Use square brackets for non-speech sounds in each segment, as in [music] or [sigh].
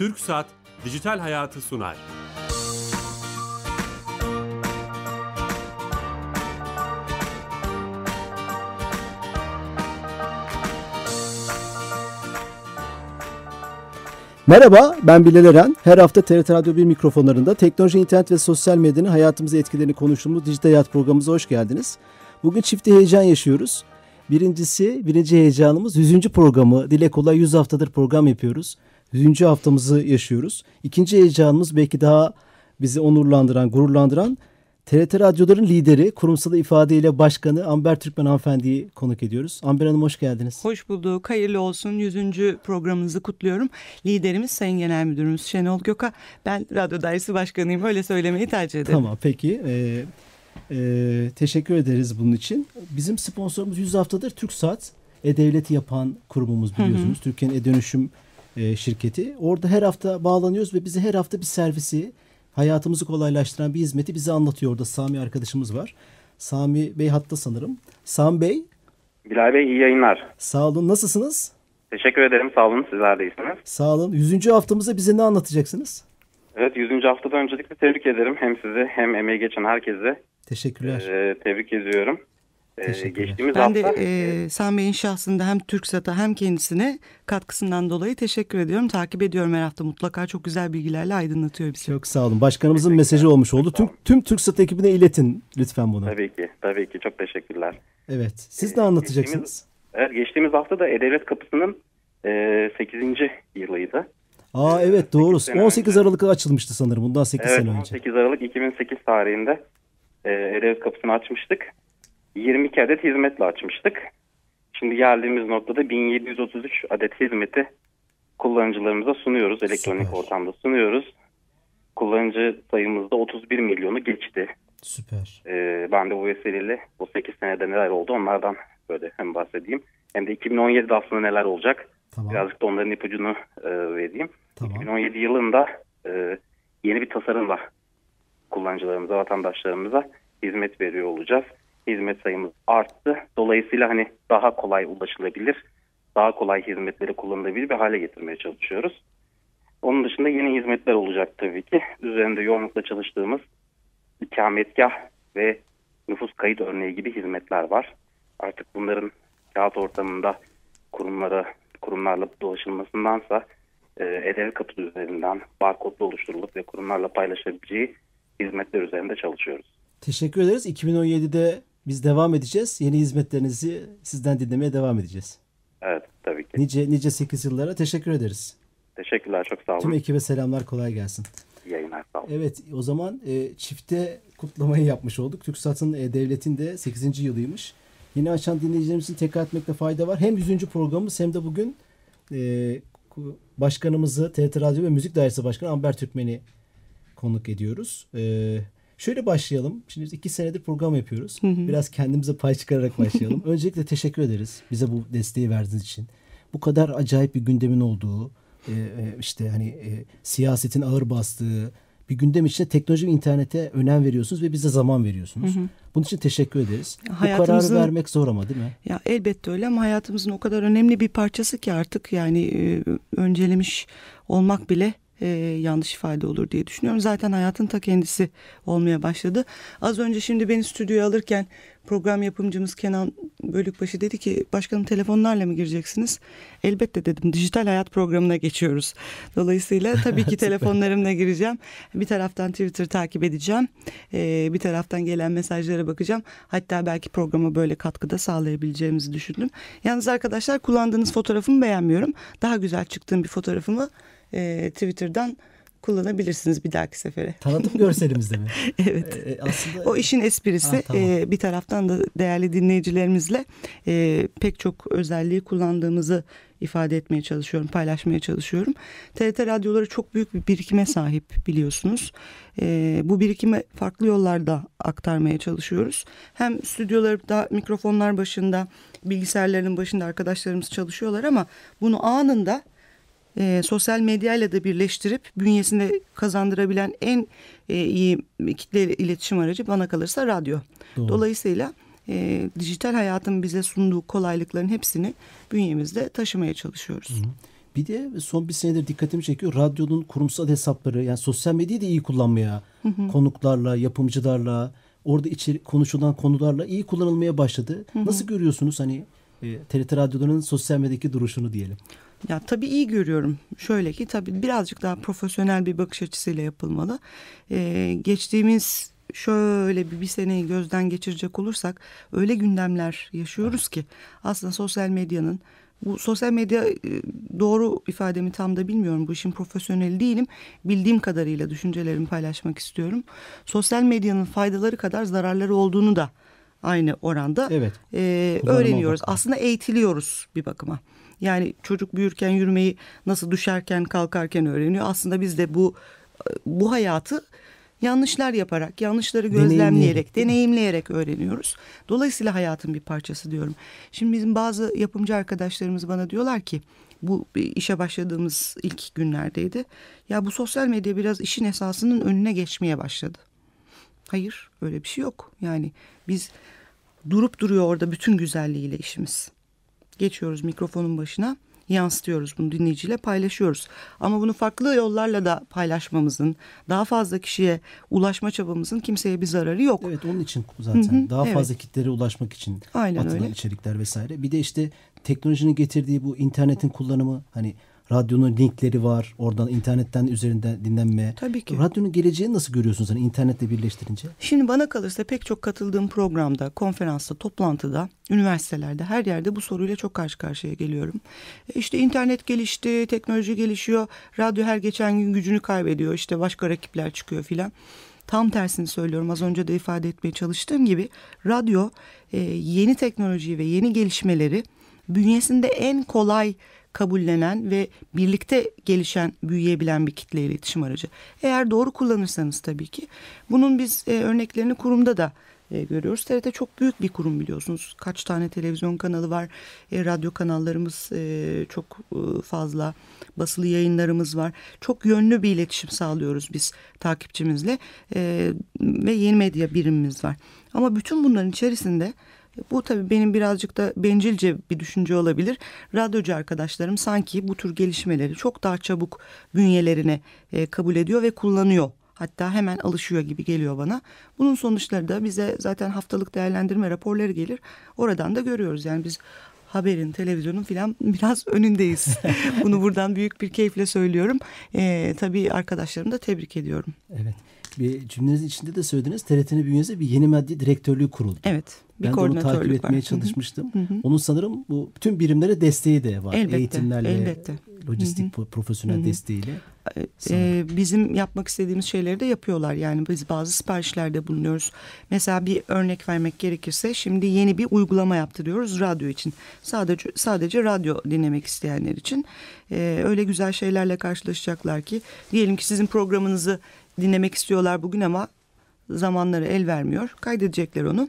Türk Saat Dijital Hayatı sunar. Merhaba, ben Bilal Eren. Her hafta TRT Radyo 1 mikrofonlarında teknoloji, internet ve sosyal medyanın hayatımıza etkilerini konuştuğumuz Dijital Hayat programımıza hoş geldiniz. Bugün çifte heyecan yaşıyoruz. Birincisi, birinci heyecanımız 100. programı. Dile kolay 100 haftadır program yapıyoruz. 100. haftamızı yaşıyoruz. İkinci heyecanımız belki daha bizi onurlandıran, gururlandıran TRT Radyoların lideri, kurumsal ifadeyle başkanı Amber Türkmen hanımefendiyi konuk ediyoruz. Amber Hanım hoş geldiniz. Hoş bulduk. Hayırlı olsun. 100. programınızı kutluyorum. Liderimiz Sayın Genel Müdürümüz Şenol Göka. Ben Radyo Dairesi Başkanıyım. Öyle söylemeyi tercih ederim. Tamam peki. Ee, e, teşekkür ederiz bunun için. Bizim sponsorumuz 100 haftadır Türk Saat. E-Devleti yapan kurumumuz biliyorsunuz. Türkiye'nin e-dönüşüm e, şirketi. Orada her hafta bağlanıyoruz ve bize her hafta bir servisi hayatımızı kolaylaştıran bir hizmeti bize anlatıyor. Orada Sami arkadaşımız var. Sami Bey hatta sanırım. Sami Bey. Bilal Bey iyi yayınlar. Sağ olun. Nasılsınız? Teşekkür ederim. Sağ olun. Sizler de iyisiniz. Sağ olun. Yüzüncü haftamızda bize ne anlatacaksınız? Evet 100. haftada öncelikle tebrik ederim. Hem sizi hem emeği geçen herkese. Teşekkürler. Ee, tebrik ediyorum. Ee, geçtiğimiz ben hafta... de e, Sami Bey'in şahsında hem TürkSat'a hem kendisine katkısından dolayı teşekkür ediyorum. Takip ediyorum her hafta mutlaka çok güzel bilgilerle aydınlatıyor bizi. Çok sağ olun. Başkanımızın mesajı olmuş oldu. Tüm, tüm TürkSat ekibine iletin lütfen bunu. Tabii ki. Tabii ki. Çok teşekkürler. Evet. Siz ne anlatacaksınız? Geçtiğimiz, evet, geçtiğimiz hafta da E-Devlet Kapısı'nın e, 8. yılıydı. Aa evet doğru. 8 18 Aralık'ta açılmıştı sanırım. Bundan 8 Evet sene önce. 18 Aralık 2008 tarihinde e, E-Devlet Kapısı'nı açmıştık. 22 adet hizmetle açmıştık. Şimdi geldiğimiz noktada 1733 adet hizmeti kullanıcılarımıza sunuyoruz. Elektronik Süper. ortamda sunuyoruz. Kullanıcı sayımızda 31 milyonu geçti. Süper. Ee, ben de bu vesileyle bu 8 senede neler oldu onlardan böyle hem bahsedeyim. Hem de 2017'de aslında neler olacak. Tamam. Birazcık da onların ipucunu e, vereyim. Tamam. 2017 yılında e, yeni bir tasarımla kullanıcılarımıza, vatandaşlarımıza hizmet veriyor olacağız. Hizmet sayımız arttı. Dolayısıyla hani daha kolay ulaşılabilir, daha kolay hizmetleri kullanılabilir bir hale getirmeye çalışıyoruz. Onun dışında yeni hizmetler olacak tabii ki. Üzerinde yoğunlukla çalıştığımız ikametgah ve nüfus kayıt örneği gibi hizmetler var. Artık bunların kağıt ortamında kurumlara, kurumlarla dolaşılmasındansa e, E-Devlet kapısı üzerinden barkodlu oluşturulup ve kurumlarla paylaşabileceği hizmetler üzerinde çalışıyoruz. Teşekkür ederiz. 2017'de biz devam edeceğiz. Yeni hizmetlerinizi sizden dinlemeye devam edeceğiz. Evet tabii ki. Nice nice 8 yıllara teşekkür ederiz. Teşekkürler çok sağ Tüm olun. ekibe selamlar kolay gelsin. İyi yayınlar sağ olun. Evet o zaman e, çifte kutlamayı yapmış olduk. TürkSat'ın e, devletin de 8. yılıymış. Yeni açan dinleyicilerimizin tekrar etmekte fayda var. Hem 100. programımız hem de bugün e, başkanımızı TRT Radyo ve Müzik Dairesi Başkanı Amber Türkmen'i konuk ediyoruz. E, şöyle başlayalım. Şimdi biz iki senedir program yapıyoruz. Biraz kendimize pay çıkararak başlayalım. [laughs] Öncelikle teşekkür ederiz bize bu desteği verdiğiniz için. Bu kadar acayip bir gündemin olduğu, e, e, işte hani e, siyasetin ağır bastığı bir gündem içinde teknoloji ve internete önem veriyorsunuz ve bize zaman veriyorsunuz. Bunun için teşekkür ederiz. Bu Hayatımızın- kararı vermek zor ama değil mi? Ya elbette öyle ama hayatımızın o kadar önemli bir parçası ki artık yani öncelemiş olmak bile e, yanlış ifade olur diye düşünüyorum. Zaten hayatın ta kendisi olmaya başladı. Az önce şimdi beni stüdyoya alırken program yapımcımız Kenan Bölükbaşı dedi ki başkanım telefonlarla mı gireceksiniz? Elbette dedim dijital hayat programına geçiyoruz. Dolayısıyla [laughs] tabii ki telefonlarımla gireceğim. Bir taraftan Twitter takip edeceğim. E, bir taraftan gelen mesajlara bakacağım. Hatta belki programa böyle katkıda sağlayabileceğimizi düşündüm. Yalnız arkadaşlar kullandığınız fotoğrafımı beğenmiyorum. Daha güzel çıktığım bir fotoğrafımı e, Twitter'dan kullanabilirsiniz bir dahaki sefere. Tanıtım görselimizde mi? [laughs] Evet. E, e, aslında O işin esprisi Ha, tamam. e, bir taraftan da değerli dinleyicilerimizle e, pek çok özelliği kullandığımızı ifade etmeye çalışıyorum, paylaşmaya çalışıyorum. TRT radyoları çok büyük bir birikime sahip biliyorsunuz. E, bu birikimi farklı yollarda aktarmaya çalışıyoruz. Hem stüdyolarda, mikrofonlar başında, bilgisayarların başında arkadaşlarımız çalışıyorlar ama bunu anında e, sosyal medyayla da birleştirip bünyesinde kazandırabilen en e, iyi kitle iletişim aracı bana kalırsa radyo. Doğru. Dolayısıyla e, dijital hayatın bize sunduğu kolaylıkların hepsini bünyemizde taşımaya çalışıyoruz. Bir de son bir senedir dikkatimi çekiyor. Radyonun kurumsal hesapları yani sosyal medyayı da iyi kullanmaya konuklarla, yapımcılarla, orada içeri konuşulan konularla iyi kullanılmaya başladı. Nasıl görüyorsunuz hani e, TRT radyolarının sosyal medyadaki duruşunu diyelim? Ya tabii iyi görüyorum. Şöyle ki tabii birazcık daha profesyonel bir bakış açısıyla yapılmalı. Ee, geçtiğimiz şöyle bir, bir seneyi gözden geçirecek olursak öyle gündemler yaşıyoruz ki aslında sosyal medyanın bu sosyal medya e, doğru ifademi tam da bilmiyorum. Bu işin profesyoneli değilim. Bildiğim kadarıyla düşüncelerimi paylaşmak istiyorum. Sosyal medyanın faydaları kadar zararları olduğunu da aynı oranda Evet. e, öğreniyoruz. Aslında eğitiliyoruz bir bakıma. Yani çocuk büyürken yürümeyi nasıl düşerken kalkarken öğreniyor. Aslında biz de bu bu hayatı yanlışlar yaparak, yanlışları gözlemleyerek, Deneyimleyerek, öğreniyoruz. Dolayısıyla hayatın bir parçası diyorum. Şimdi bizim bazı yapımcı arkadaşlarımız bana diyorlar ki bu işe başladığımız ilk günlerdeydi. Ya bu sosyal medya biraz işin esasının önüne geçmeye başladı. Hayır öyle bir şey yok. Yani biz durup duruyor orada bütün güzelliğiyle işimiz. Geçiyoruz mikrofonun başına yansıtıyoruz bunu dinleyiciyle paylaşıyoruz. Ama bunu farklı yollarla da paylaşmamızın, daha fazla kişiye ulaşma çabamızın kimseye bir zararı yok. Evet onun için zaten Hı hı, daha evet. fazla kitlere ulaşmak için Aynen atılan öyle. içerikler vesaire. Bir de işte teknolojinin getirdiği bu internetin kullanımı hani radyonun linkleri var. Oradan internetten üzerinden dinlenme. Tabii ki. Radyonun geleceğini nasıl görüyorsunuz hani internetle birleştirince? Şimdi bana kalırsa pek çok katıldığım programda, konferansta, toplantıda, üniversitelerde her yerde bu soruyla çok karşı karşıya geliyorum. E İşte internet gelişti, teknoloji gelişiyor, radyo her geçen gün gücünü kaybediyor, işte başka rakipler çıkıyor filan. Tam tersini söylüyorum az önce de ifade etmeye çalıştığım gibi radyo e, yeni teknolojiyi ve yeni gelişmeleri bünyesinde en kolay kabullenen ve birlikte gelişen, büyüyebilen bir kitle iletişim aracı. Eğer doğru kullanırsanız tabii ki. Bunun biz e, örneklerini kurumda da e, görüyoruz. TRT çok büyük bir kurum biliyorsunuz. Kaç tane televizyon kanalı var, e, radyo kanallarımız e, çok e, fazla, basılı yayınlarımız var. Çok yönlü bir iletişim sağlıyoruz biz takipçimizle e, ve yeni medya birimimiz var. Ama bütün bunların içerisinde bu tabii benim birazcık da bencilce bir düşünce olabilir. Radyocu arkadaşlarım sanki bu tür gelişmeleri çok daha çabuk bünyelerine e, kabul ediyor ve kullanıyor. Hatta hemen alışıyor gibi geliyor bana. Bunun sonuçları da bize zaten haftalık değerlendirme raporları gelir. Oradan da görüyoruz. Yani biz haberin, televizyonun filan [laughs] biraz önündeyiz. [laughs] Bunu buradan büyük bir keyifle söylüyorum. E, tabii arkadaşlarımı da tebrik ediyorum. Evet. Bir cümlenizin içinde de söylediniz TRT'nin bünyesinde bir yeni medya direktörlüğü kuruldu. Evet. Bir ben de onu takip etmeye var. Hı hı. çalışmıştım. Onun sanırım bu bütün birimlere desteği de var. Elbette, Eğitimlerle, elbette. lojistik po- profesyonel desteğiyle. Ee, bizim yapmak istediğimiz şeyleri de yapıyorlar. Yani biz bazı siparişlerde bulunuyoruz. Mesela bir örnek vermek gerekirse şimdi yeni bir uygulama yaptırıyoruz radyo için. Sadece sadece radyo dinlemek isteyenler için. Ee, öyle güzel şeylerle karşılaşacaklar ki diyelim ki sizin programınızı dinlemek istiyorlar bugün ama zamanları el vermiyor. Kaydedecekler onu.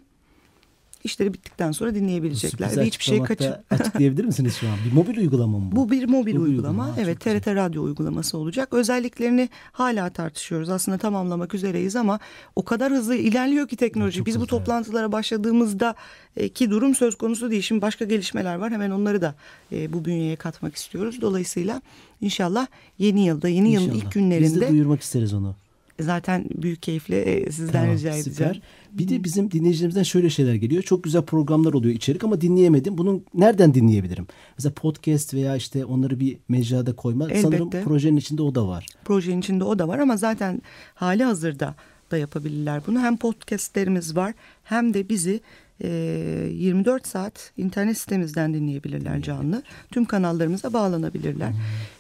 İşleri bittikten sonra dinleyebilecekler ve hiçbir şey kaçır. Açıklayabilir misiniz şu an? Bir mobil uygulama mı bu? Bu bir mobil Mobil uygulama. uygulama, Evet TRT Radyo uygulaması olacak. Özelliklerini hala tartışıyoruz. Aslında tamamlamak üzereyiz ama o kadar hızlı ilerliyor ki teknoloji. Çok Biz bu hızlı, toplantılara başladığımızda e, ki durum söz konusu değil. Şimdi başka gelişmeler var. Hemen onları da e, bu bünyeye katmak istiyoruz. Dolayısıyla inşallah yeni yılda, yeni yılın İnşallah. ilk Biz de günlerinde duyurmak isteriz onu. Zaten büyük keyifle e, sizden Tamam, rica edeceğim. süper. Bir de bizim dinleyicilerimizden şöyle şeyler geliyor. Çok güzel programlar oluyor içerik ama dinleyemedim. Bunu nereden dinleyebilirim? Mesela podcast veya işte onları bir mecrada koyma. Sanırım Elbette. projenin içinde o da var. projenin içinde o da var ama zaten hali hazırda da yapabilirler bunu. Hem podcastlerimiz var hem de bizi 24 saat internet sitemizden dinleyebilirler canlı. Tüm kanallarımıza bağlanabilirler.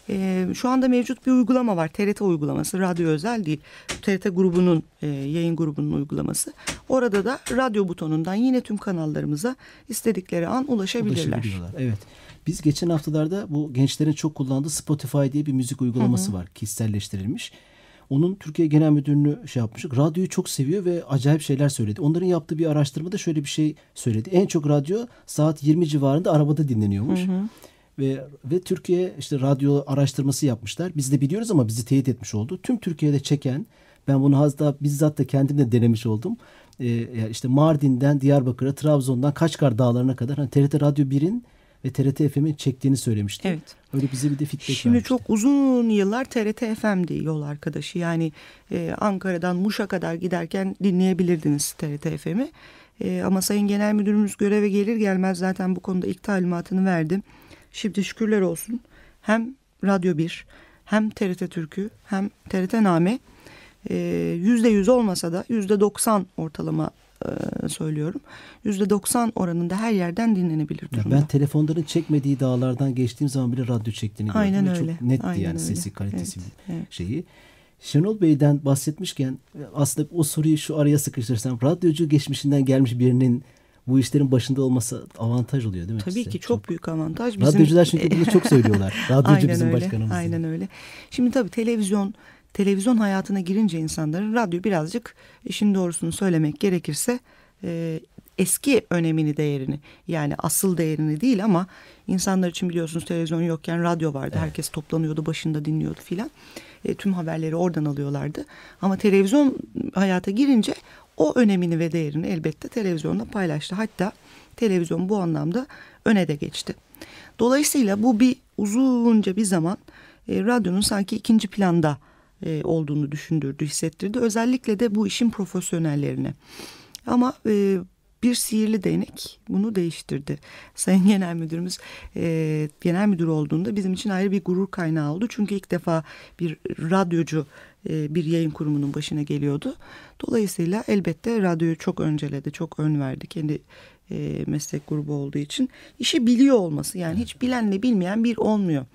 E, şu anda mevcut bir uygulama var. TRT uygulaması. Radyo özel değil. TRT grubunun e, yayın grubunun uygulaması. Orada da radyo butonundan yine tüm kanallarımıza istedikleri an ulaşabilirler. Ulaşabiliyorlar. Evet. Biz geçen haftalarda bu gençlerin çok kullandığı Spotify diye bir müzik uygulaması var. Kişiselleştirilmiş. Onun Türkiye Genel Müdürlüğü şey yapmıştık. Radyoyu çok seviyor ve acayip şeyler söyledi. Onların yaptığı bir araştırmada şöyle bir şey söyledi. En çok radyo saat 20 civarında arabada dinleniyormuş. Ve ve Türkiye işte radyo araştırması yapmışlar. Biz de biliyoruz ama bizi teyit etmiş oldu. Tüm Türkiye'de çeken ben bunu hatta bizzat da kendim de denemiş oldum. Ee, işte Mardin'den Diyarbakır'a, Trabzon'dan Kaçkar Dağları'na kadar hani TRT Radyo 1'in ve TRT FM'in çektiğini söylemişti. Evet. Öyle bize bir de feedback Şimdi vermişti. çok uzun yıllar TRT FM'di yol arkadaşı. Yani e, Ankara'dan Muş'a kadar giderken dinleyebilirdiniz TRT FM'i. E, ama Sayın Genel Müdürümüz göreve gelir gelmez zaten bu konuda ilk talimatını verdim. Şimdi şükürler olsun hem Radyo 1 hem TRT Türkü hem TRT Name yüzde yüz olmasa da yüzde doksan ortalama e, söylüyorum. Yüzde doksan oranında her yerden dinlenebilir durumda. ben telefonların çekmediği dağlardan geçtiğim zaman bile radyo çektiğini gördüm. Aynen öyle. Çok netti Aynen yani öyle. sesi kalitesi evet. şeyi. Şenol Bey'den bahsetmişken aslında o soruyu şu araya sıkıştırsam radyocu geçmişinden gelmiş birinin bu işlerin başında olması avantaj oluyor değil mi? Tabii size? ki çok, büyük avantaj. Radyocular çünkü bunu çok [laughs] söylüyorlar. Radyocu Aynen bizim öyle, başkanımız. Aynen öyle. Şimdi tabii televizyon televizyon hayatına girince insanların radyo birazcık işin doğrusunu söylemek gerekirse e, eski önemini değerini yani asıl değerini değil ama insanlar için biliyorsunuz televizyon yokken radyo vardı. Herkes toplanıyordu başında dinliyordu filan. E, tüm haberleri oradan alıyorlardı. Ama televizyon hayata girince o önemini ve değerini elbette televizyonla paylaştı. Hatta televizyon bu anlamda öne de geçti. Dolayısıyla bu bir uzunca bir zaman e, radyonun sanki ikinci planda e, olduğunu düşündürdü, hissettirdi. Özellikle de bu işin profesyonellerine. Ama e, bir sihirli değnek bunu değiştirdi. [laughs] Sayın Genel Müdürümüz e, genel müdür olduğunda bizim için ayrı bir gurur kaynağı oldu. Çünkü ilk defa bir radyocu e, bir yayın kurumunun başına geliyordu. Dolayısıyla elbette radyoyu çok önceledi, çok ön verdi kendi e, meslek grubu olduğu için. işi biliyor olması yani hiç bilenle bilmeyen bir olmuyor.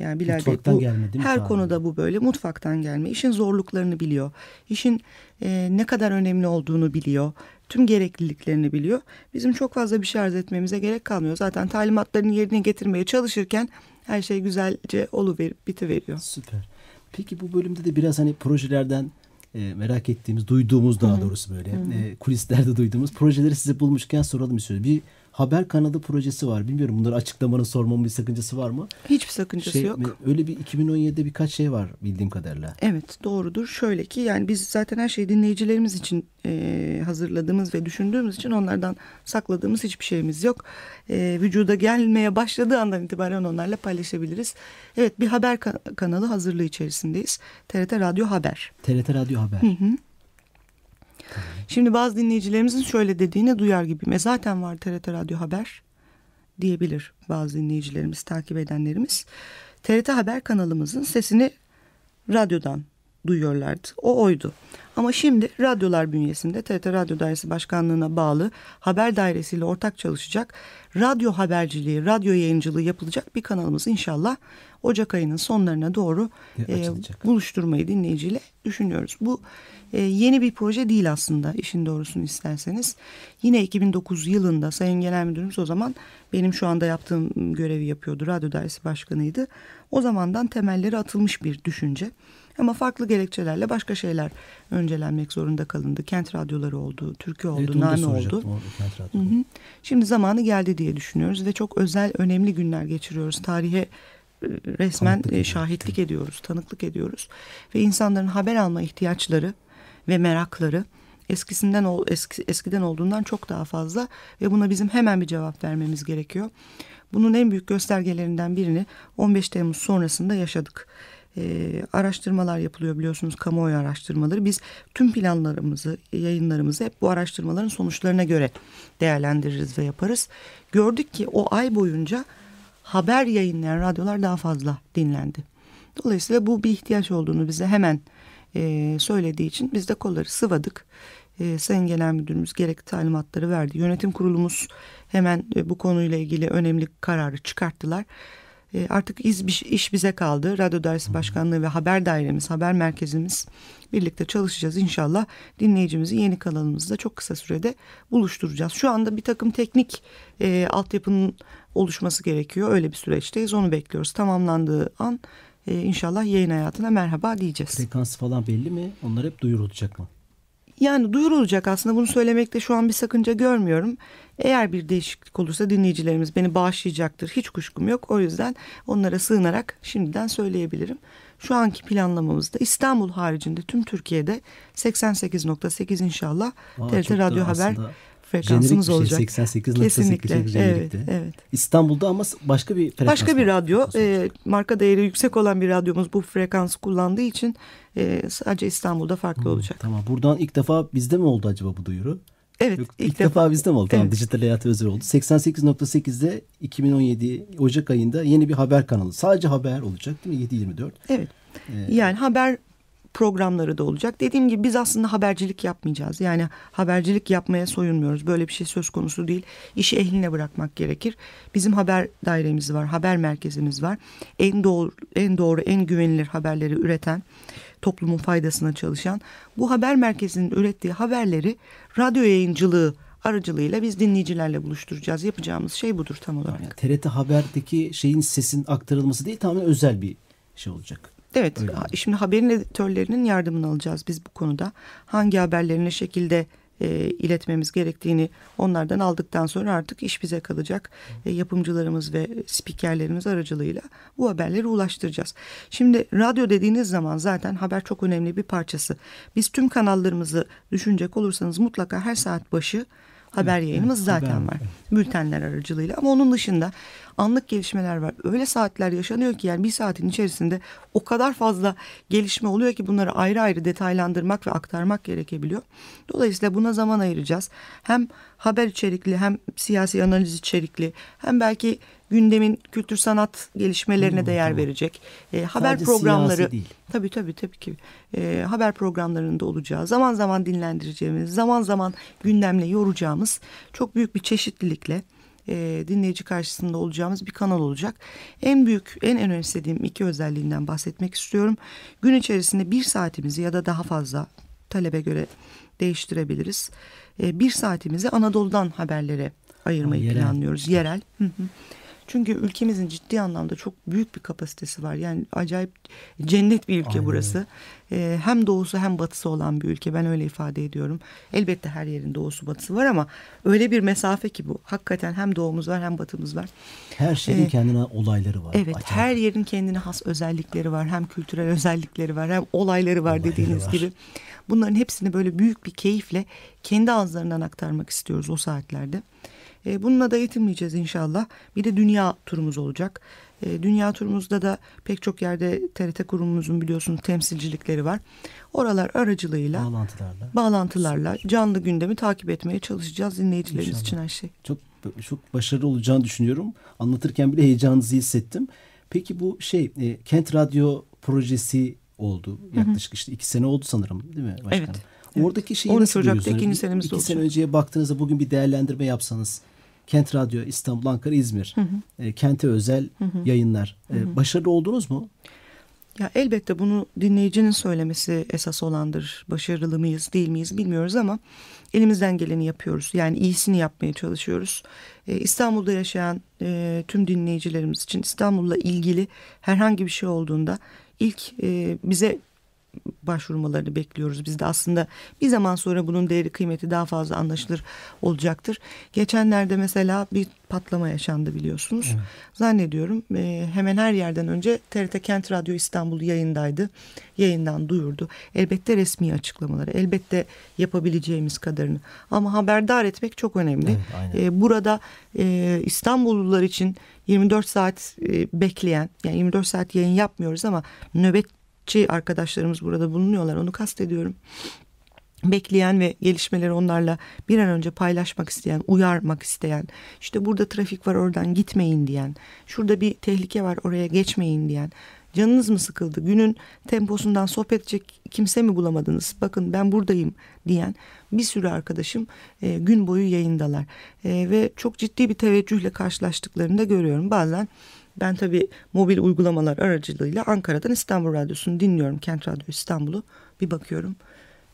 Yani Bilal Bey Mutfaktan bu gelme her Tanrı? konuda bu böyle mutfaktan gelme. İşin zorluklarını biliyor. İşin e, ne kadar önemli olduğunu biliyor. Tüm gerekliliklerini biliyor. Bizim çok fazla bir şey arz etmemize gerek kalmıyor. Zaten talimatlarını yerine getirmeye çalışırken her şey güzelce oluverip bitiveriyor. Süper. Peki bu bölümde de biraz hani projelerden e, merak ettiğimiz, duyduğumuz daha doğrusu böyle e, kulislerde duyduğumuz projeleri size bulmuşken soralım istiyoruz. Bir haber kanalı projesi var. Bilmiyorum bunları açıklamanın sormamın bir sakıncası var mı? Hiçbir sakıncası Şey, yok. Öyle bir 2017'de birkaç şey var bildiğim kadarıyla. Evet doğrudur. Şöyle ki yani biz zaten her şeyi dinleyicilerimiz için e, hazırladığımız ve düşündüğümüz için onlardan sakladığımız hiçbir şeyimiz yok. E, vücuda gelmeye başladığı andan itibaren onlarla paylaşabiliriz. Evet bir haber ka- kanalı hazırlığı içerisindeyiz. TRT Radyo Haber. TRT Radyo Haber. Şimdi bazı dinleyicilerimizin şöyle dediğini duyar gibiyim. E zaten var TRT Radyo Haber diyebilir bazı dinleyicilerimiz, takip edenlerimiz. TRT Haber kanalımızın sesini radyodan duyuyorlardı. O oydu. Ama şimdi radyolar bünyesinde TRT Radyo Dairesi Başkanlığı'na bağlı haber dairesiyle ortak çalışacak radyo haberciliği, radyo yayıncılığı yapılacak bir kanalımız inşallah Ocak ayının sonlarına doğru E, e, buluşturmayı dinleyiciyle düşünüyoruz. Bu e, yeni bir proje değil aslında işin doğrusunu isterseniz. Yine 2009 yılında Sayın Genel Müdürümüz o zaman benim şu anda yaptığım görevi yapıyordu. Radyo Dairesi Başkanıydı. O zamandan temelleri atılmış bir düşünce. Ama farklı gerekçelerle başka şeyler öncelenmek zorunda kalındı. Kent radyoları oldu, türkü oldu, Evet name oldu. Hı hı. Şimdi zamanı geldi diye düşünüyoruz ve çok özel, önemli günler geçiriyoruz. Tarihe e, resmen Tanıklık e, ediyoruz. şahitlik ediyoruz, tanıklık ediyoruz. Ve insanların haber alma ihtiyaçları ve merakları eskisinden ol- eski, eskiden olduğundan çok daha fazla ve buna bizim hemen bir cevap vermemiz gerekiyor. Bunun en büyük göstergelerinden birini 15 Temmuz sonrasında yaşadık. Ee, araştırmalar yapılıyor biliyorsunuz kamuoyu araştırmaları. Biz tüm planlarımızı, yayınlarımızı hep bu araştırmaların sonuçlarına göre değerlendiririz ve yaparız. Gördük ki o ay boyunca haber yayınlayan radyolar daha fazla dinlendi. Dolayısıyla bu bir ihtiyaç olduğunu bize hemen e, söylediği için biz de kolları sıvadık. E, Sayın Genel Müdürümüz gerekli talimatları verdi. Yönetim kurulumuz hemen e, bu konuyla ilgili önemli kararı çıkarttılar. E, artık iz, iş, bize kaldı. Radyo Dairesi Başkanlığı ve Haber Dairemiz, Haber Merkezimiz birlikte çalışacağız. İnşallah dinleyicimizi yeni kanalımızda çok kısa sürede buluşturacağız. Şu anda bir takım teknik e, altyapının oluşması gerekiyor. Öyle bir süreçteyiz. Onu bekliyoruz. Tamamlandığı an e, inşallah yayın hayatına merhaba diyeceğiz. Frekans falan belli mi? Onlar hep duyurulacak mı? Yani duyurulacak aslında bunu söylemekte şu an bir sakınca görmüyorum. Eğer bir değişiklik olursa dinleyicilerimiz beni bağışlayacaktır. Hiç kuşkum yok. O yüzden onlara sığınarak şimdiden söyleyebilirim. Şu anki planlamamızda İstanbul haricinde tüm Türkiye'de 88.8 inşallah Aa, TRT Radyo Haber frekansımız olacak. Şey, 88.8 Kesinlikle. Evet, jenerikte. evet. İstanbul'da ama başka bir frekans Başka bir radyo, e, marka değeri yüksek olan bir radyomuz bu frekansı kullandığı için e, sadece İstanbul'da farklı Hmm, olacak. Tamam. Buradan ilk defa bizde mi oldu acaba bu duyuru? Evet, Yok, ilk, ilk, defa. bizde mi oldu? Tamam. Evet. Dijital hayatı özel oldu. 88.8'de 2017 Ocak ayında yeni bir haber kanalı. Sadece haber olacak değil mi? 7.24. Evet. Ee, Yani haber programları da olacak. Dediğim gibi biz aslında habercilik yapmayacağız. Yani habercilik yapmaya soyunmuyoruz. Böyle bir şey söz konusu değil. İşi ehline bırakmak gerekir. Bizim haber dairemiz var, haber merkezimiz var. En doğru, en doğru, en güvenilir haberleri üreten, toplumun faydasına çalışan bu haber merkezinin ürettiği haberleri radyo yayıncılığı aracılığıyla biz dinleyicilerle buluşturacağız. Yapacağımız şey budur tam olarak. Yani TRT Haber'deki şeyin sesin aktarılması değil tamamen özel bir şey olacak. Evet, Öyle şimdi haberin editörlerinin yardımını alacağız biz bu konuda. Hangi haberleri ne şekilde e, iletmemiz gerektiğini onlardan aldıktan sonra artık iş bize kalacak. E, yapımcılarımız ve spikerlerimiz aracılığıyla bu haberleri ulaştıracağız. Şimdi radyo dediğiniz zaman zaten haber çok önemli bir parçası. Biz tüm kanallarımızı düşünecek olursanız mutlaka her saat başı haber yayınımız evet, zaten haber var. var. Bültenler aracılığıyla ama onun dışında anlık gelişmeler var. Öyle saatler yaşanıyor ki yani bir saatin içerisinde o kadar fazla gelişme oluyor ki bunları ayrı ayrı detaylandırmak ve aktarmak gerekebiliyor. Dolayısıyla buna zaman ayıracağız. Hem haber içerikli hem siyasi analiz içerikli hem belki gündemin kültür sanat gelişmelerine Hmm, de yer verecek. E, haber Sadece programları değil. Tabii tabii tabii ki. Ee, haber programlarında olacağı, zaman zaman dinlendireceğimiz, zaman zaman gündemle yoracağımız çok büyük bir çeşitlilikle e, dinleyici karşısında olacağımız bir kanal olacak. En büyük, en en önemsediğim iki özelliğinden bahsetmek istiyorum. Gün içerisinde bir saatimizi ya da daha fazla talebe göre değiştirebiliriz. E, bir saatimizi Anadolu'dan haberlere ayırmayı yerel. planlıyoruz. Yerel. Hı hı. Çünkü ülkemizin ciddi anlamda çok büyük bir kapasitesi var. Yani acayip cennet bir ülke Aynen burası. Ee, hem doğusu hem batısı olan bir ülke. Ben öyle ifade ediyorum. Elbette her yerin doğusu batısı var ama öyle bir mesafe ki bu. Hakikaten hem doğumuz var hem batımız var. Her şeyin Ee, kendine olayları var. Evet Acayip. her yerin kendine has özellikleri var. Hem kültürel özellikleri var hem olayları var Olayları dediğiniz var. gibi. Bunların hepsini böyle büyük bir keyifle kendi ağızlarından aktarmak istiyoruz o saatlerde. E, bununla da yetinmeyeceğiz inşallah. Bir de dünya turumuz olacak. E, dünya turumuzda da pek çok yerde TRT kurumumuzun biliyorsunuz temsilcilikleri var. Oralar aracılığıyla bağlantılarla. bağlantılarla canlı gündemi takip etmeye çalışacağız dinleyicilerimiz İnşallah. için her şey. Çok çok başarılı olacağını düşünüyorum. Anlatırken bile heyecanınızı hissettim. Peki bu şey e, Kent Radyo projesi oldu. Yaklaşık işte iki sene oldu sanırım değil mi başkanım? Evet, evet. Oradaki şeyi 13 nasıl Ocak'ta görüyorsunuz? ikinci Bir- senemizde İki sene önceye baktığınızda bugün bir değerlendirme yapsanız Kent Radyo, İstanbul, Ankara, İzmir, e, kente özel yayınlar. E, başarılı oldunuz mu? Ya elbette bunu dinleyicinin söylemesi esas olandır. Başarılı mıyız değil miyiz bilmiyoruz ama elimizden geleni yapıyoruz. Yani iyisini yapmaya çalışıyoruz. Ee, İstanbul'da yaşayan e, tüm dinleyicilerimiz için İstanbul'la ilgili herhangi bir şey olduğunda ilk e, bize başvurmalarını bekliyoruz. Biz de aslında bir zaman sonra bunun değeri kıymeti daha fazla anlaşılır olacaktır. Geçenlerde mesela bir patlama yaşandı biliyorsunuz. Zannediyorum e, hemen her yerden önce TRT Kent Radyo İstanbul yayındaydı. Yayından duyurdu. Elbette resmi açıklamaları, elbette yapabileceğimiz kadarını. Ama haberdar etmek çok önemli. Evet. E, burada e, İstanbullular için 24 saat e, bekleyen, yani 24 saat yayın yapmıyoruz ama nöbetçi arkadaşlarımız burada bulunuyorlar. Onu kastediyorum bekleyen ve gelişmeleri onlarla bir an önce paylaşmak isteyen, uyarmak isteyen, işte burada trafik var oradan gitmeyin diyen, şurada bir tehlike var oraya geçmeyin diyen, canınız mı sıkıldı, günün temposundan sohbet edecek kimse mi bulamadınız, bakın ben buradayım diyen bir sürü arkadaşım e, gün boyu yayındalar E, ve çok ciddi bir teveccühle karşılaştıklarını da görüyorum. Bazen ben tabii mobil uygulamalar aracılığıyla Ankara'dan İstanbul Radyosu'nu dinliyorum. Kent Radyo İstanbul'u bir bakıyorum.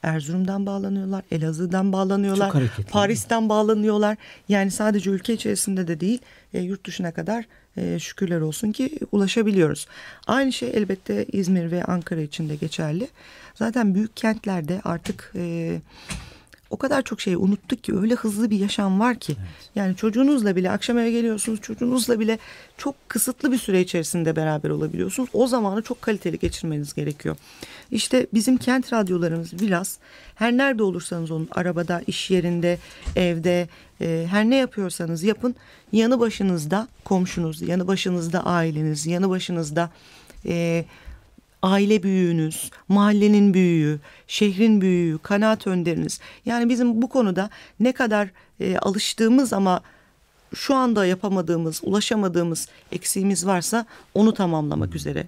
Erzurum'dan bağlanıyorlar, Elazığ'dan bağlanıyorlar. Paris'ten bağlanıyorlar. Yani sadece ülke içerisinde de değil, e, yurt dışına kadar e, şükürler olsun ki ulaşabiliyoruz. Aynı şey elbette İzmir ve Ankara için de geçerli. Zaten büyük kentlerde artık e, o kadar çok şey unuttuk ki öyle hızlı bir yaşam var ki. Evet. Yani çocuğunuzla bile akşam eve geliyorsunuz çocuğunuzla bile çok kısıtlı bir süre içerisinde beraber olabiliyorsunuz. O zamanı çok kaliteli geçirmeniz gerekiyor. İşte bizim kent radyolarımız biraz her nerede olursanız olun arabada, iş yerinde, evde e, her ne yapıyorsanız yapın yanı başınızda komşunuz, yanı başınızda aileniz, yanı başınızda... E, aile büyüğünüz, mahallenin büyüğü, şehrin büyüğü, kanaat önderiniz. Yani bizim bu konuda ne kadar e, alıştığımız ama şu anda yapamadığımız, ulaşamadığımız eksiğimiz varsa onu tamamlamak hmm. üzere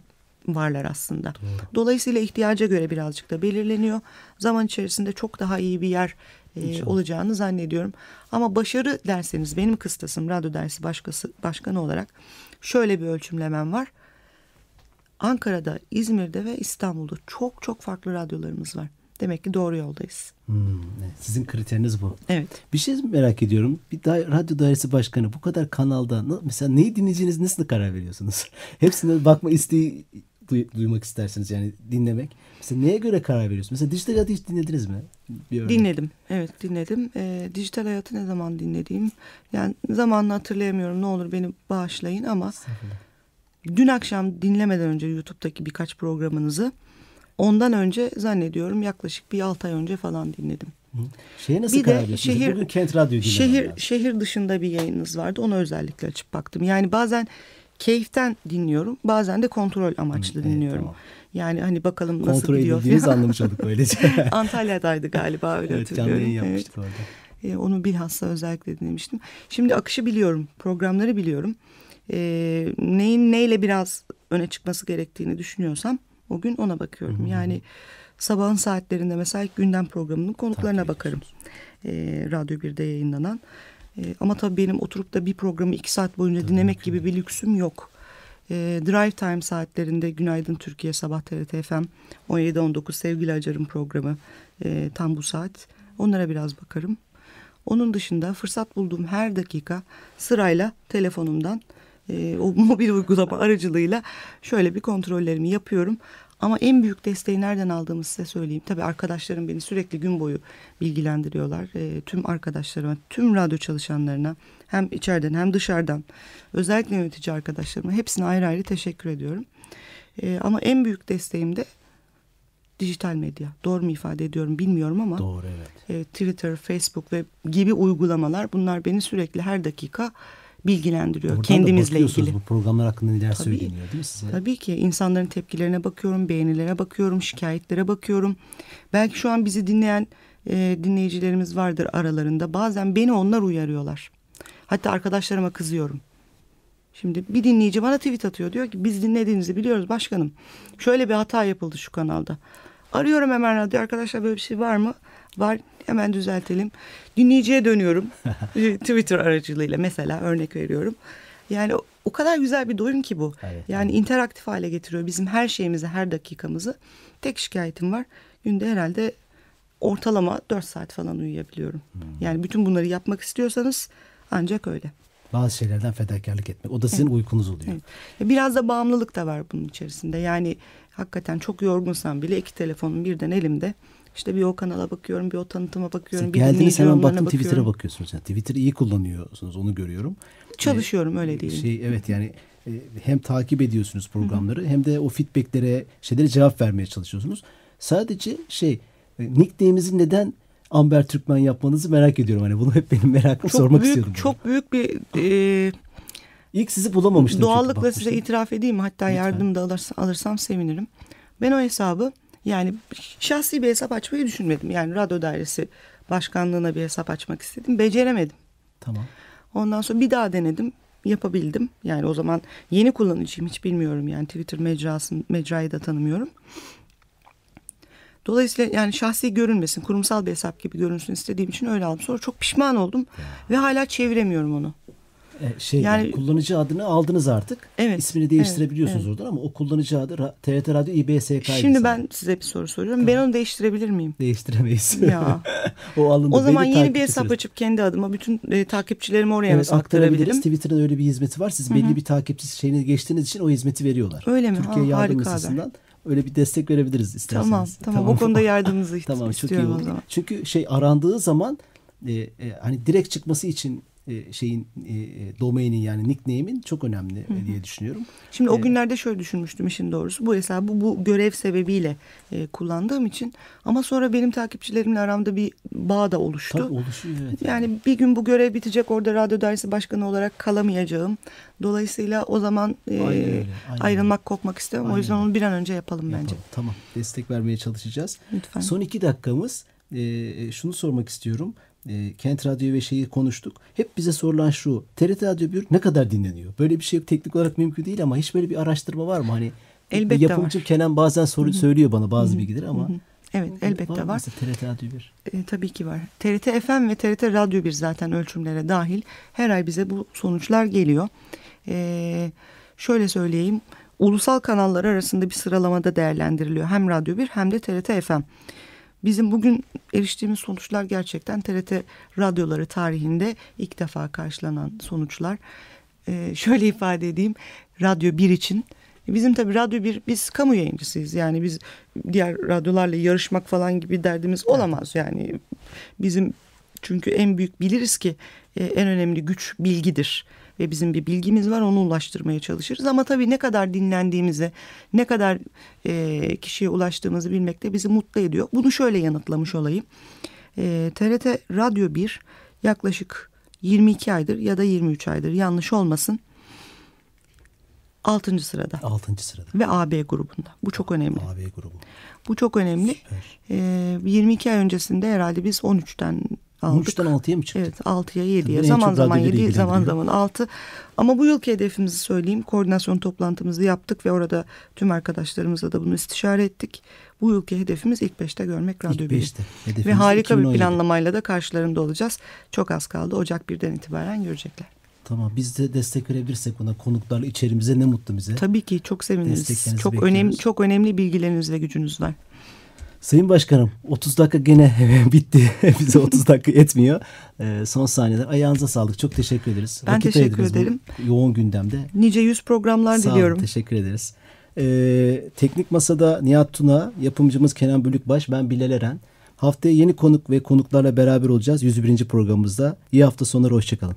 varlar aslında. Doğru. Dolayısıyla ihtiyaca göre birazcık da belirleniyor. Zaman içerisinde çok daha iyi bir yer e, olacağını zannediyorum. Ama başarı derseniz benim kıstasım radyo dersi başkası başkanı olarak şöyle bir ölçümlemem var. Ankara'da, İzmir'de ve İstanbul'da çok çok farklı radyolarımız var. Demek ki doğru yoldayız. Hmm, sizin kriteriniz bu. Evet. Bir şey merak ediyorum. Bir da radyo dairesi başkanı bu kadar kanalda mesela neyi dinleyeceğiniz nasıl karar veriyorsunuz? [laughs] Hepsine bakma isteği duy, duymak istersiniz yani dinlemek. Mesela neye göre karar veriyorsunuz? Mesela dijital hayatı hiç dinlediniz mi? dinledim. Evet dinledim. E, dijital hayatı ne zaman dinlediğim yani zamanını hatırlayamıyorum. Ne olur beni bağışlayın ama dün akşam dinlemeden önce YouTube'daki birkaç programınızı ondan önce zannediyorum yaklaşık bir altı ay önce falan dinledim. Şeye nasıl bir karar de şehir, Bugün Kent Radyo şehir, lazım. şehir dışında bir yayınınız vardı. Onu özellikle açıp baktım. Yani bazen keyiften dinliyorum. Bazen de kontrol amaçlı Hı, dinliyorum. Evet, tamam. Yani hani bakalım nasıl kontrol gidiyor. Kontrol edildiğinizi anlamış olduk böylece. [laughs] Antalya'daydı galiba öyle evet, hatırlıyorum. Canlı yayın yapmıştık evet. orada. Ee, onu bilhassa özellikle dinlemiştim. Şimdi akışı biliyorum. Programları biliyorum e, neyin neyle biraz öne çıkması gerektiğini düşünüyorsam o gün ona bakıyorum. Hı hı. Yani sabahın saatlerinde mesela gündem programının konuklarına tabii bakarım. E, Radyo 1'de yayınlanan. E, ama tabii benim oturup da bir programı iki saat boyunca tabii dinlemek gibi bir lüksüm yok. E, drive time saatlerinde Günaydın Türkiye Sabah TRT FM 17-19 Sevgili Acar'ın programı e, tam bu saat. Onlara biraz bakarım. Onun dışında fırsat bulduğum her dakika sırayla telefonumdan e, o [laughs] mobil uygulama aracılığıyla şöyle bir kontrollerimi yapıyorum. Ama en büyük desteği nereden aldığımı size söyleyeyim. Tabii arkadaşlarım beni sürekli gün boyu bilgilendiriyorlar. E, tüm arkadaşlarıma, tüm radyo çalışanlarına hem içeriden hem dışarıdan özellikle yönetici arkadaşlarıma hepsine ayrı ayrı teşekkür ediyorum. E, ama en büyük desteğim de dijital medya. Doğru mu ifade ediyorum bilmiyorum ama. Doğru evet. E, Twitter, Facebook ve gibi uygulamalar bunlar beni sürekli her dakika bilgilendiriyor Oradan kendimizle ilgili. Bu programlar hakkında neler tabii, söyleniyor değil mi size? Tabii ki insanların tepkilerine bakıyorum, beğenilere bakıyorum, şikayetlere bakıyorum. Belki şu an bizi dinleyen e, dinleyicilerimiz vardır aralarında. Bazen beni onlar uyarıyorlar. Hatta arkadaşlarıma kızıyorum. Şimdi bir dinleyici bana tweet atıyor. Diyor ki biz dinlediğinizi biliyoruz başkanım. Şöyle bir hata yapıldı şu kanalda. Arıyorum hemen radyo arkadaşlar böyle bir şey var mı? Var hemen düzeltelim. Dinleyiciye dönüyorum. [laughs] Twitter aracılığıyla mesela örnek veriyorum. Yani o, kadar güzel bir doyum ki bu. Evet, yani evet. interaktif hale getiriyor bizim her şeyimizi, her dakikamızı. Tek şikayetim var. Günde herhalde ortalama dört saat falan uyuyabiliyorum. Hmm. Yani bütün bunları yapmak istiyorsanız ancak öyle. Bazı şeylerden fedakarlık etmek. O da sizin evet. uykunuz oluyor. Evet. Biraz da bağımlılık da var bunun içerisinde. Yani hakikaten çok yorgunsam bile iki telefonum birden elimde. İşte bir o kanala bakıyorum, bir o tanıtıma bakıyorum. Siz geldiniz hemen baktım Twitter'a bakıyorsunuz. Yani Twitter'ı iyi kullanıyorsunuz onu görüyorum. Çalışıyorum ee, öyle değil. Şey, evet yani e, hem takip ediyorsunuz programları hem de o feedbacklere şeylere cevap vermeye çalışıyorsunuz. Sadece şey e, nickname'imizi neden Amber Türkmen yapmanızı merak ediyorum. Hani bunu hep benim merakım çok sormak büyük, istiyordum. Çok bunu. büyük bir e, İlk sizi bulamamıştım. Doğallıkla size itiraf edeyim. Hatta Lütfen. yardım da alırsam, alırsam sevinirim. Ben o hesabı yani şahsi bir hesap açmayı düşünmedim. Yani radyo dairesi başkanlığına bir hesap açmak istedim. Beceremedim. Tamam. Ondan sonra bir daha denedim. Yapabildim. Yani o zaman yeni kullanıcıyım hiç bilmiyorum. Yani Twitter mecrasını, mecrayı da tanımıyorum. Dolayısıyla yani şahsi görünmesin, kurumsal bir hesap gibi görünsün istediğim için öyle aldım. Sonra çok pişman oldum ya. ve hala çeviremiyorum onu. E, şey yani, yani kullanıcı adını aldınız artık. Evet. İsmini değiştirebiliyorsunuz evet, oradan ama o kullanıcı adı TRT Radyo İBSK. Şimdi ben size bir soru soruyorum. Tamam. Ben onu değiştirebilir miyim? Değiştiremeyiz. Ya. [laughs] o alındı. O zaman yeni bir hesap açıp kendi adıma bütün e, takipçilerimi oraya evet, aktarabilirim. Twitter'ın öyle bir hizmeti var. Siz Hı-hı. belli bir takipçi şeyini geçtiğiniz için o hizmeti veriyorlar. Öyle mi? Türkiye ha, Yardım Lisesi'nden öyle bir destek verebiliriz isterseniz. Tamam, tamam. O konuda [laughs] yardımınızı tamam, çok iyi istiyorum olur. o zaman. Çünkü şey arandığı zaman e, e, hani direkt çıkması için e, şeyin e, e, domainin yani nickname'in çok önemli e, diye düşünüyorum. Şimdi o Evet. günlerde şöyle düşünmüştüm işin doğrusu. Bu hesabı bu görev sebebiyle e, kullandığım için ama sonra benim takipçilerimle aramda bir bağ da oluştu. Tabii oluşuyor evet. Yani bir gün bu görev bitecek orada radyo dersi başkanı olarak kalamayacağım. Dolayısıyla o zaman e, Aynen öyle, aynen ayrılmak kopmak istemem. Aynen O yüzden onu bir an önce yapalım bence. Yapalım. Tamam destek vermeye çalışacağız. Lütfen. Son iki dakikamız e, şunu sormak istiyorum. E, Kent Radyo ve şeyi konuştuk. Hep bize sorulan şu. TRT Radyo 1 ne kadar dinleniyor? Böyle bir şey teknik olarak mümkün değil ama hiç böyle bir araştırma var mı? Hani Elbette yapımcı var. Kenan bazen soru söylüyor bana bazı bilgileri ama Evet elbette var. mesela TRT Radyo 1? E, tabii ki var. TRT FM ve TRT Radyo 1 zaten ölçümlere dahil. Her ay bize bu sonuçlar geliyor. E, şöyle söyleyeyim. Ulusal kanallar arasında bir sıralamada değerlendiriliyor. Hem Radyo 1 hem de TRT FM. Bizim bugün eriştiğimiz sonuçlar gerçekten TRT radyoları tarihinde ilk defa karşılanan sonuçlar. E, şöyle ifade edeyim. Radyo 1 için Bizim tabii Radyo 1 biz kamu yayıncısıyız. Yani biz diğer radyolarla yarışmak falan gibi derdimiz olamaz. Yani bizim çünkü en büyük biliriz ki en önemli güç bilgidir. Ve bizim bir bilgimiz var onu ulaştırmaya çalışırız. Ama tabii ne kadar dinlendiğimizi, ne kadar e, kişiye ulaştığımızı bilmek de bizi mutlu ediyor. Bunu şöyle yanıtlamış olayım. E, TRT Radyo 1 yaklaşık 22 aydır ya da 23 aydır yanlış olmasın 6. sırada 6. sırada. ve AB grubunda. Bu çok önemli. AB grubu. Bu çok önemli. Süper. Ee, 22 ay öncesinde herhalde biz 13'ten aldık. 13'ten 6'ya mı çıktı? Evet 6'ya 7'ye Tabii en zaman zaman radyoları 7 zaman zaman 6 ama bu yılki hedefimizi söyleyeyim koordinasyon toplantımızı yaptık ve orada tüm arkadaşlarımızla da bunu istişare ettik. Bu yılki hedefimiz ilk 5'te görmek Radyo İlk 1'i. 5'te. Ve harika 2017. bir planlamayla da karşılarında olacağız. Çok az kaldı Ocak 1'den itibaren görecekler. Tamam biz de destek verebilirsek buna konuklarla içerimize ne mutlu bize. Tabii ki çok seviniriz. Çok bekliyoruz. önemli çok önemli bilgileriniz ve gücünüz var. Sayın Başkanım 30 dakika gene [laughs] bitti. [laughs] Bize 30 dakika etmiyor. Ee, son saniyeler. Ayağınıza sağlık. Çok teşekkür ederiz. Ben teşekkür ayırdınız bu ederim. yoğun gündemde. Nice yüz programlar Sağ olun, diliyorum. teşekkür ederiz. Ee, teknik Masada Nihat Tuna, yapımcımız Kenan Bölükbaş, ben Bilal Eren. Haftaya yeni konuk ve konuklarla beraber olacağız 101. programımızda. İyi hafta sonları, hoşçakalın.